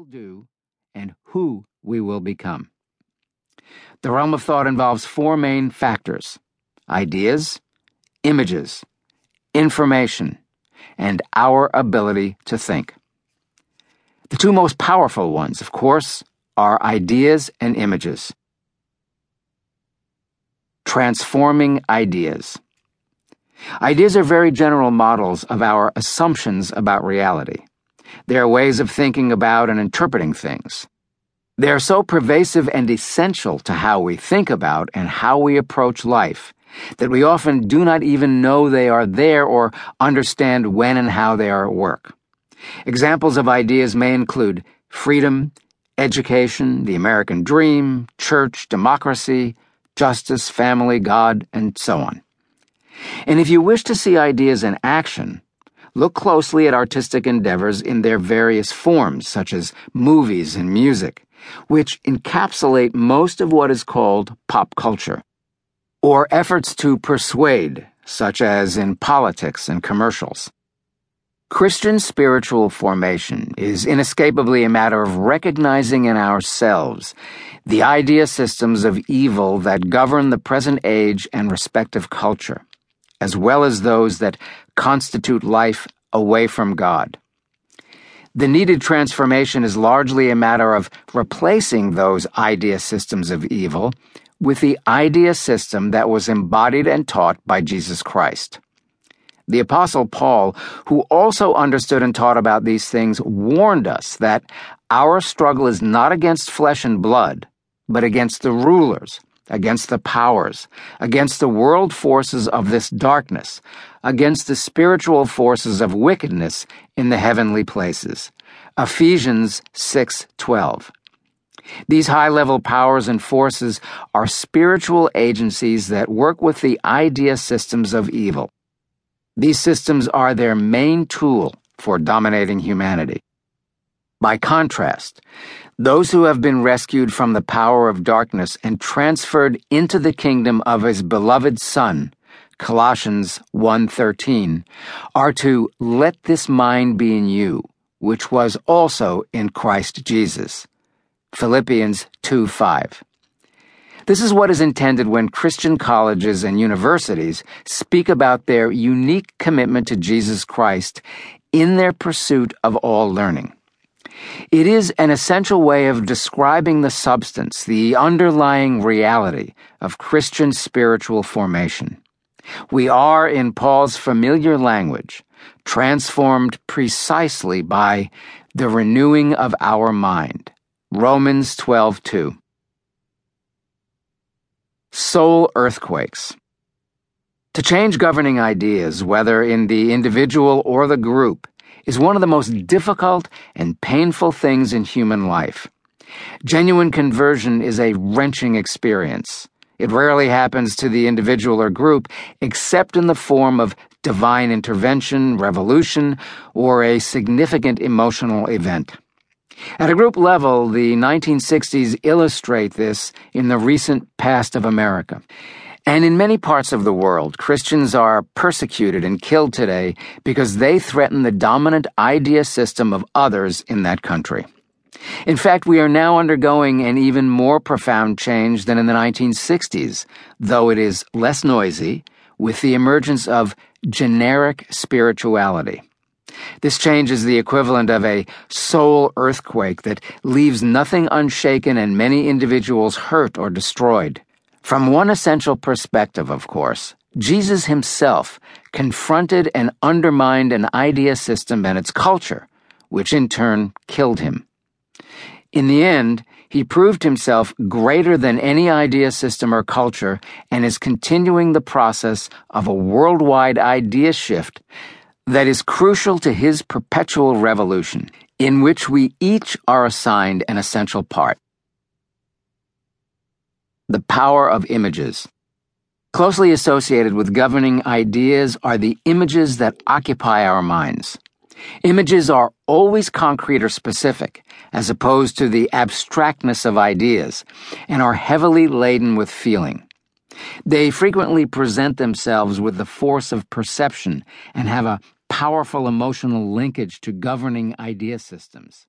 will do and who we will become. The realm of thought involves four main factors ideas, images, information, and our ability to think. The two most powerful ones, of course, are ideas and images. Transforming ideas. Ideas are very general models of our assumptions about reality. They are ways of thinking about and interpreting things. They are so pervasive and essential to how we think about and how we approach life that we often do not even know they are there or understand when and how they are at work. Examples of ideas may include freedom, education, the American dream, church, democracy, justice, family, God, and so on. And if you wish to see ideas in action, look closely at artistic endeavors in their various forms, such as movies and music, which encapsulate most of what is called pop culture, or efforts to persuade, such as in politics and commercials. Christian spiritual formation is inescapably a matter of recognizing in ourselves the idea systems of evil that govern the present age and respective culture, as well as those that constitute life away from God. The needed transformation is largely a matter of replacing those idea systems of evil with the idea system that was embodied and taught by Jesus Christ. The Apostle Paul, who also understood and taught about these things, warned us that our struggle is not against flesh and blood, but against the rulers, against the powers, against the world forces of this darkness, against the spiritual forces of wickedness in the heavenly places. Ephesians 6:12. These high-level powers and forces are spiritual agencies that work with the idea systems of evil. These systems are their main tool for dominating humanity. By contrast, those who have been rescued from the power of darkness and transferred into the kingdom of his beloved Son, Colossians 1:13, are to let this mind be in you, which was also in Christ Jesus. Philippians 2:5. This is what is intended when Christian colleges and universities speak about their unique commitment to Jesus Christ in their pursuit of all learning. It is an essential way of describing the substance, the underlying reality of Christian spiritual formation. We are, in Paul's familiar language, transformed precisely by the renewing of our mind. Romans 12:2 Soul earthquakes. To change governing ideas, whether in the individual or the group, is one of the most difficult and painful things in human life. Genuine conversion is a wrenching experience. It rarely happens to the individual or group except in the form of divine intervention, revolution, or a significant emotional event. At a group level, the 1960s illustrate this in the recent past of America. And in many parts of the world, Christians are persecuted and killed today because they threaten the dominant idea system of others in that country. In fact, we are now undergoing an even more profound change than in the 1960s, though it is less noisy, with the emergence of generic spirituality. This change is the equivalent of a soul earthquake that leaves nothing unshaken and many individuals hurt or destroyed. From one essential perspective, of course, Jesus himself confronted and undermined an idea system and its culture, which in turn killed him. In the end, he proved himself greater than any idea system or culture and is continuing the process of a worldwide idea shift that is crucial to his perpetual revolution, in which we each are assigned an essential part. The power of images. Closely associated with governing ideas are the images that occupy our minds. Images are always concrete or specific, as opposed to the abstractness of ideas, and are heavily laden with feeling. They frequently present themselves with the force of perception and have a powerful emotional linkage to governing idea systems.